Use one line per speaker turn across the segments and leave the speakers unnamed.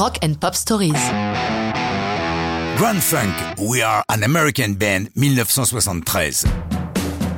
Rock and Pop Stories.
Grand Funk, We Are an American Band, 1973.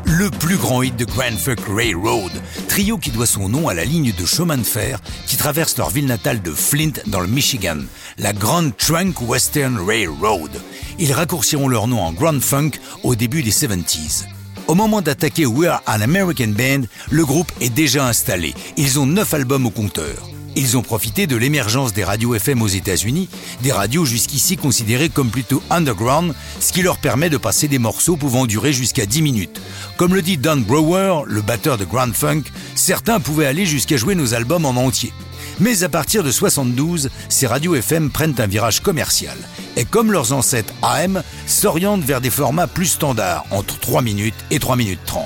Le plus grand hit de Grand Funk Railroad, trio qui doit son nom à la ligne de chemin de fer qui traverse leur ville natale de Flint dans le Michigan, la Grand Trunk Western Railroad. Ils raccourciront leur nom en Grand Funk au début des 70s. Au moment d'attaquer We Are an American Band, le groupe est déjà installé. Ils ont 9 albums au compteur. Ils ont profité de l'émergence des radios FM aux États-Unis, des radios jusqu'ici considérées comme plutôt underground, ce qui leur permet de passer des morceaux pouvant durer jusqu'à 10 minutes. Comme le dit Don Brower, le batteur de Grand Funk, certains pouvaient aller jusqu'à jouer nos albums en entier. Mais à partir de 72, ces radios FM prennent un virage commercial et comme leurs ancêtres AM, s'orientent vers des formats plus standards, entre 3 minutes et 3 minutes 30.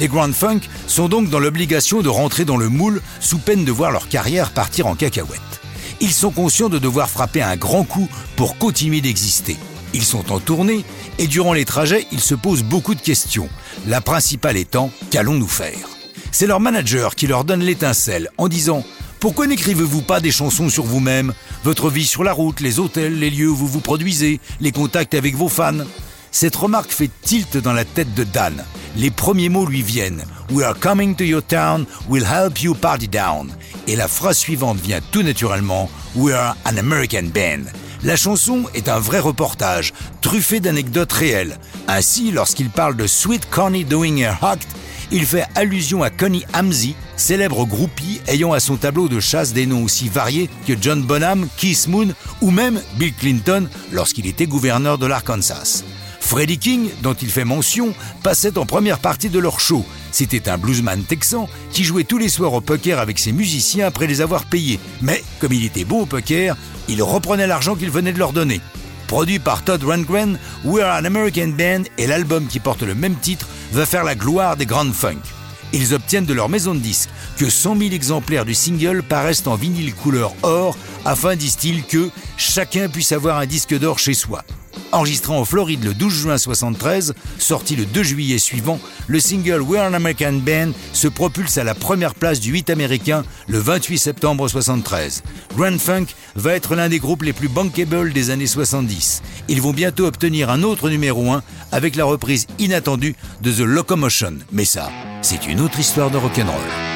Les Grand Funk sont donc dans l'obligation de rentrer dans le moule sous peine de voir leur carrière partir en cacahuète. Ils sont conscients de devoir frapper un grand coup pour continuer d'exister. Ils sont en tournée et durant les trajets, ils se posent beaucoup de questions. La principale étant, qu'allons-nous faire? C'est leur manager qui leur donne l'étincelle en disant pourquoi n'écrivez-vous pas des chansons sur vous-même? Votre vie sur la route, les hôtels, les lieux où vous vous produisez, les contacts avec vos fans Cette remarque fait tilt dans la tête de Dan. Les premiers mots lui viennent. We are coming to your town, we'll help you party down. Et la phrase suivante vient tout naturellement. We are an American band. La chanson est un vrai reportage, truffé d'anecdotes réelles. Ainsi, lorsqu'il parle de Sweet Connie doing her act, il fait allusion à Connie Hamzy, célèbre groupie ayant à son tableau de chasse des noms aussi variés que John Bonham, Keith Moon ou même Bill Clinton lorsqu'il était gouverneur de l'Arkansas. Freddie King, dont il fait mention, passait en première partie de leur show. C'était un bluesman texan qui jouait tous les soirs au poker avec ses musiciens après les avoir payés. Mais, comme il était bon au poker, il reprenait l'argent qu'il venait de leur donner. Produit par Todd Rundgren, We're an American Band et l'album qui porte le même titre va faire la gloire des Grand Funk. Ils obtiennent de leur maison de disques que 100 000 exemplaires du single paraissent en vinyle couleur or afin, disent-ils, que chacun puisse avoir un disque d'or chez soi. Enregistrant en Floride le 12 juin 73, sorti le 2 juillet suivant, le single We're an American Band se propulse à la première place du 8 américain le 28 septembre 73. Grand Funk va être l'un des groupes les plus bankable des années 70. Ils vont bientôt obtenir un autre numéro 1 avec la reprise inattendue de The Locomotion. Mais ça, c'est une autre histoire de rock'n'roll.